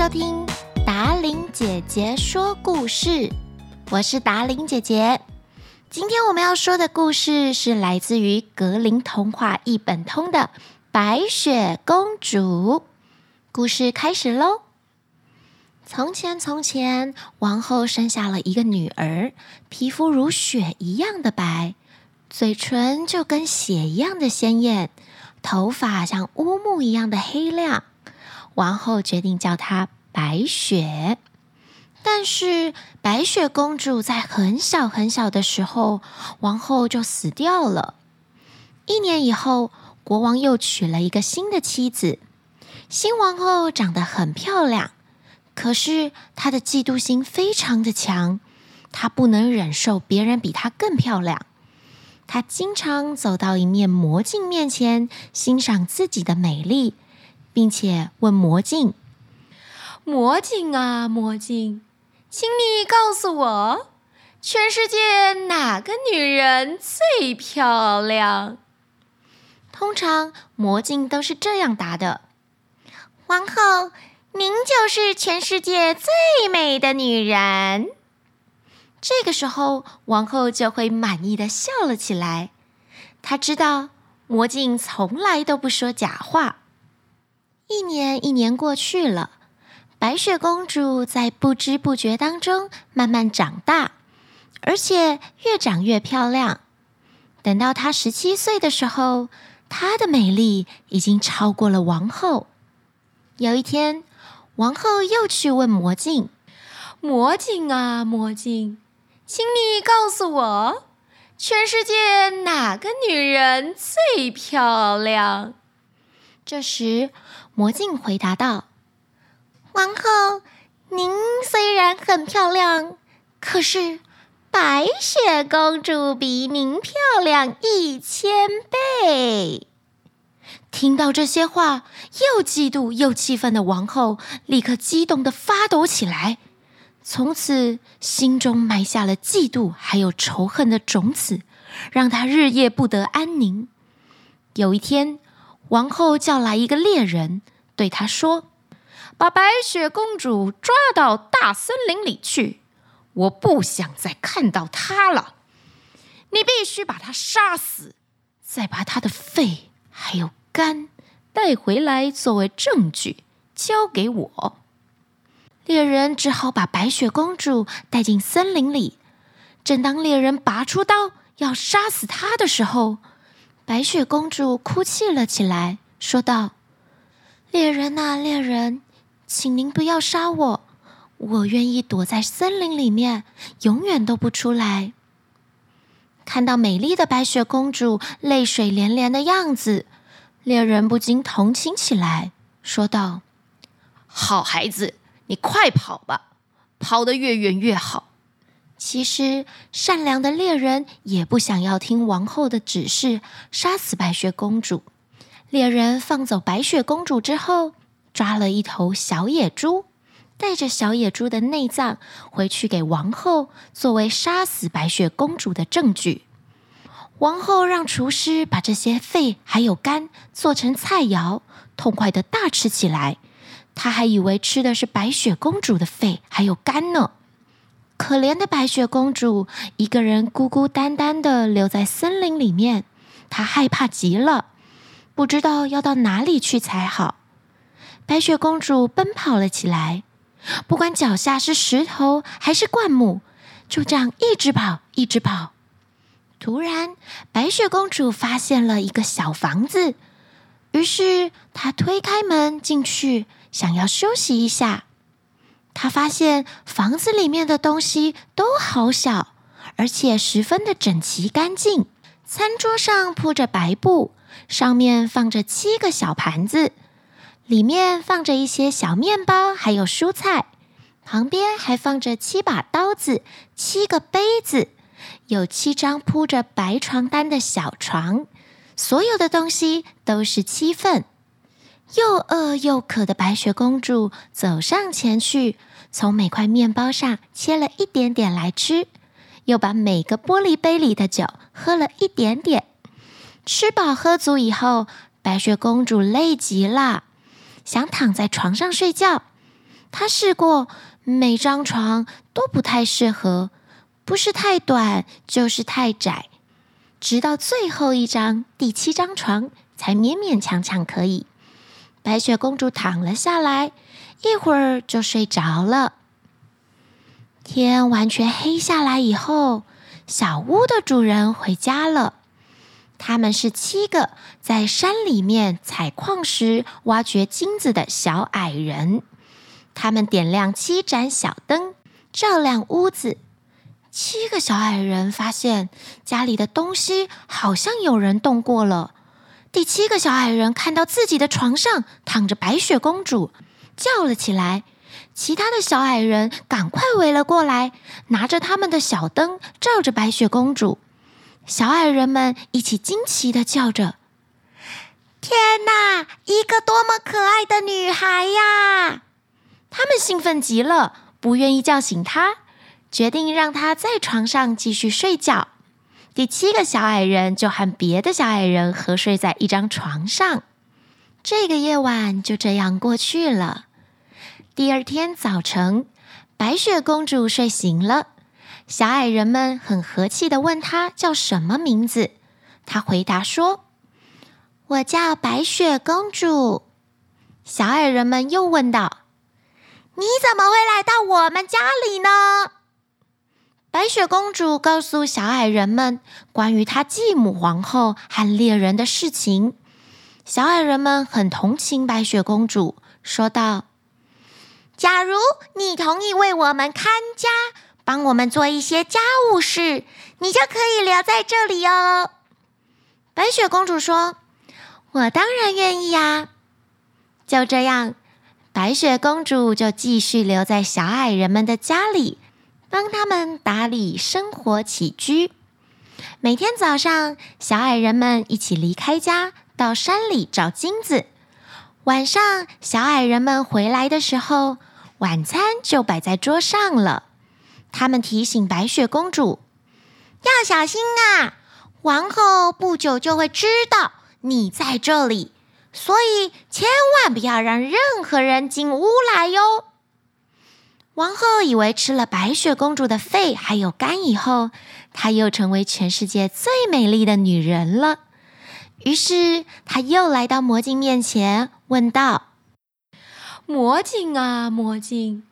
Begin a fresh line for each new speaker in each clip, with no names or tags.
收听达伶姐姐说故事，我是达伶姐姐。今天我们要说的故事是来自于格林童话一本通的《白雪公主》。故事开始喽！从前，从前，王后生下了一个女儿，皮肤如雪一样的白，嘴唇就跟血一样的鲜艳，头发像乌木一样的黑亮。王后决定叫她白雪，但是白雪公主在很小很小的时候，王后就死掉了。一年以后，国王又娶了一个新的妻子。新王后长得很漂亮，可是她的嫉妒心非常的强，她不能忍受别人比她更漂亮。她经常走到一面魔镜面前，欣赏自己的美丽。并且问魔镜：“魔镜啊，魔镜，请你告诉我，全世界哪个女人最漂亮？”通常魔镜都是这样答的：“王后，您就是全世界最美的女人。”这个时候，王后就会满意的笑了起来。她知道魔镜从来都不说假话。一年一年过去了，白雪公主在不知不觉当中慢慢长大，而且越长越漂亮。等到她十七岁的时候，她的美丽已经超过了王后。有一天，王后又去问魔镜：“魔镜啊，魔镜，请你告诉我，全世界哪个女人最漂亮？”这时，魔镜回答道：“王后，您虽然很漂亮，可是白雪公主比您漂亮一千倍。”听到这些话，又嫉妒又气愤的王后立刻激动的发抖起来，从此心中埋下了嫉妒还有仇恨的种子，让她日夜不得安宁。有一天，王后叫来一个猎人，对他说：“把白雪公主抓到大森林里去，我不想再看到她了。你必须把她杀死，再把她的肺还有肝带回来作为证据，交给我。”猎人只好把白雪公主带进森林里。正当猎人拔出刀要杀死她的时候，白雪公主哭泣了起来，说道：“猎人啊，猎人，请您不要杀我，我愿意躲在森林里面，永远都不出来。”看到美丽的白雪公主泪水连连的样子，猎人不禁同情起来，说道：“好孩子，你快跑吧，跑得越远越好。”其实，善良的猎人也不想要听王后的指示，杀死白雪公主。猎人放走白雪公主之后，抓了一头小野猪，带着小野猪的内脏回去给王后，作为杀死白雪公主的证据。王后让厨师把这些肺还有肝做成菜肴，痛快的大吃起来。她还以为吃的是白雪公主的肺还有肝呢。可怜的白雪公主一个人孤孤单单的留在森林里面，她害怕极了，不知道要到哪里去才好。白雪公主奔跑了起来，不管脚下是石头还是灌木，就这样一直跑，一直跑。突然，白雪公主发现了一个小房子，于是她推开门进去，想要休息一下。他发现房子里面的东西都好小，而且十分的整齐干净。餐桌上铺着白布，上面放着七个小盘子，里面放着一些小面包，还有蔬菜。旁边还放着七把刀子、七个杯子，有七张铺着白床单的小床。所有的东西都是七份。又饿又渴的白雪公主走上前去，从每块面包上切了一点点来吃，又把每个玻璃杯里的酒喝了一点点。吃饱喝足以后，白雪公主累极了，想躺在床上睡觉。她试过每张床都不太适合，不是太短就是太窄，直到最后一张第七张床才勉勉强强可以。白雪公主躺了下来，一会儿就睡着了。天完全黑下来以后，小屋的主人回家了。他们是七个在山里面采矿石、挖掘金子的小矮人。他们点亮七盏小灯，照亮屋子。七个小矮人发现家里的东西好像有人动过了。第七个小矮人看到自己的床上躺着白雪公主，叫了起来。其他的小矮人赶快围了过来，拿着他们的小灯照着白雪公主。小矮人们一起惊奇的叫着：“天哪，一个多么可爱的女孩呀！”他们兴奋极了，不愿意叫醒她，决定让她在床上继续睡觉。第七个小矮人就和别的小矮人合睡在一张床上。这个夜晚就这样过去了。第二天早晨，白雪公主睡醒了。小矮人们很和气地问她叫什么名字，她回答说：“我叫白雪公主。”小矮人们又问道：“你怎么会来到我们家里呢？”白雪公主告诉小矮人们关于她继母皇后和猎人的事情。小矮人们很同情白雪公主，说道：“假如你同意为我们看家。”帮我们做一些家务事，你就可以留在这里哦。白雪公主说：“我当然愿意呀。”就这样，白雪公主就继续留在小矮人们的家里，帮他们打理生活起居。每天早上，小矮人们一起离开家，到山里找金子。晚上，小矮人们回来的时候，晚餐就摆在桌上了。他们提醒白雪公主要小心啊！王后不久就会知道你在这里，所以千万不要让任何人进屋来哟。王后以为吃了白雪公主的肺还有肝以后，她又成为全世界最美丽的女人了。于是她又来到魔镜面前，问道：“魔镜啊，魔镜，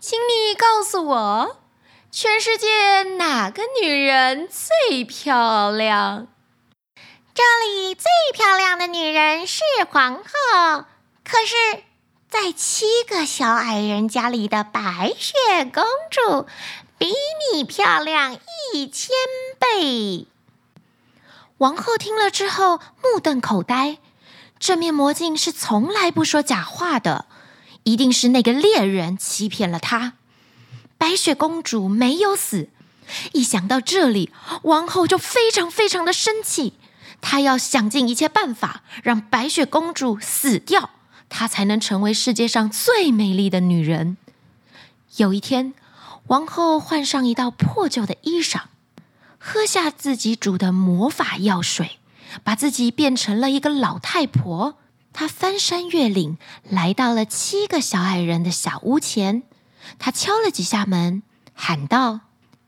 请你告诉我。”全世界哪个女人最漂亮？这里最漂亮的女人是皇后，可是，在七个小矮人家里的白雪公主比你漂亮一千倍。王后听了之后目瞪口呆，这面魔镜是从来不说假话的，一定是那个猎人欺骗了她。白雪公主没有死，一想到这里，王后就非常非常的生气。她要想尽一切办法让白雪公主死掉，她才能成为世界上最美丽的女人。有一天，王后换上一道破旧的衣裳，喝下自己煮的魔法药水，把自己变成了一个老太婆。她翻山越岭，来到了七个小矮人的小屋前。他敲了几下门，喊道：“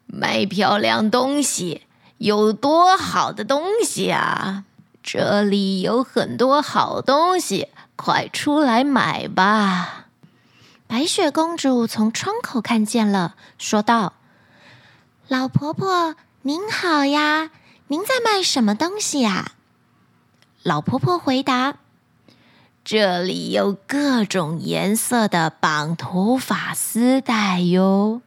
卖漂亮东西，有多好的东西啊！这里有很多好东西，快出来买吧！”白雪公主从窗口看见了，说道：“老婆婆您好呀，您在卖什么东西呀？”老婆婆回答。这里有各种颜色的绑头发丝带哟。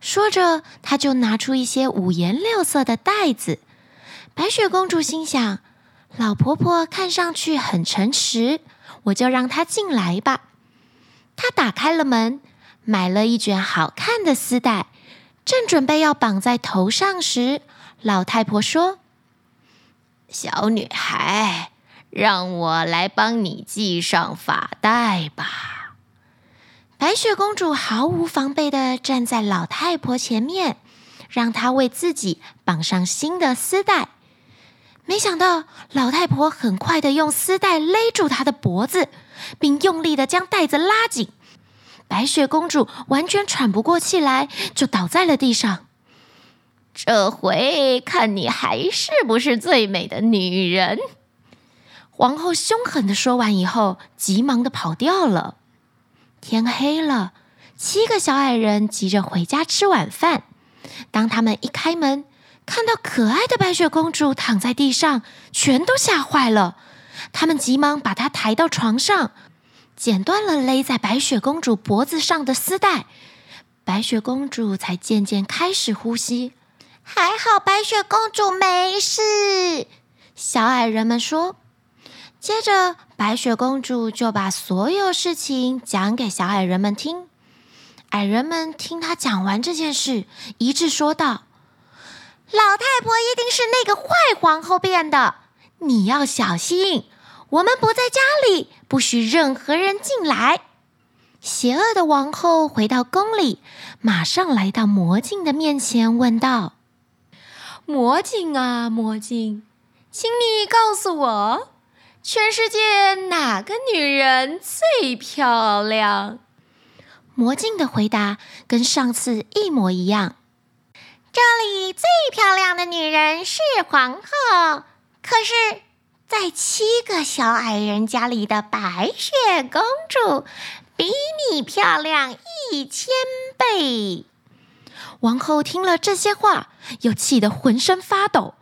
说着，她就拿出一些五颜六色的袋子。白雪公主心想：老婆婆看上去很诚实，我就让她进来吧。她打开了门，买了一卷好看的丝带，正准备要绑在头上时，老太婆说：“小女孩。”让我来帮你系上发带吧。白雪公主毫无防备的站在老太婆前面，让她为自己绑上新的丝带。没想到，老太婆很快的用丝带勒住她的脖子，并用力的将带子拉紧。白雪公主完全喘不过气来，就倒在了地上。这回看你还是不是最美的女人？皇后凶狠的说完以后，急忙的跑掉了。天黑了，七个小矮人急着回家吃晚饭。当他们一开门，看到可爱的白雪公主躺在地上，全都吓坏了。他们急忙把她抬到床上，剪断了勒在白雪公主脖子上的丝带，白雪公主才渐渐开始呼吸。还好，白雪公主没事。小矮人们说。接着，白雪公主就把所有事情讲给小矮人们听。矮人们听她讲完这件事，一致说道：“老太婆一定是那个坏皇后变的，你要小心。我们不在家里，不许任何人进来。”邪恶的王后回到宫里，马上来到魔镜的面前，问道。魔镜啊，魔镜，请你告诉我，全世界哪个女人最漂亮？魔镜的回答跟上次一模一样。这里最漂亮的女人是皇后，可是，在七个小矮人家里的白雪公主比你漂亮一千倍。王后听了这些话，又气得浑身发抖。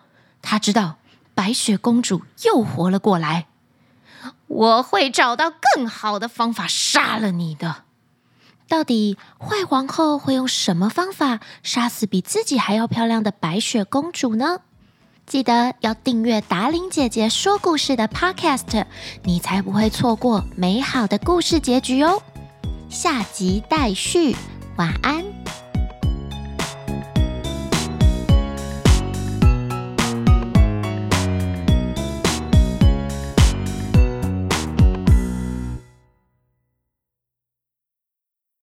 她知道白雪公主又活了过来，我会找到更好的方法杀了你的。到底坏皇后会用什么方法杀死比自己还要漂亮的白雪公主呢？记得要订阅达琳姐姐说故事的 Podcast，你才不会错过美好的故事结局哦。下集待续，晚安。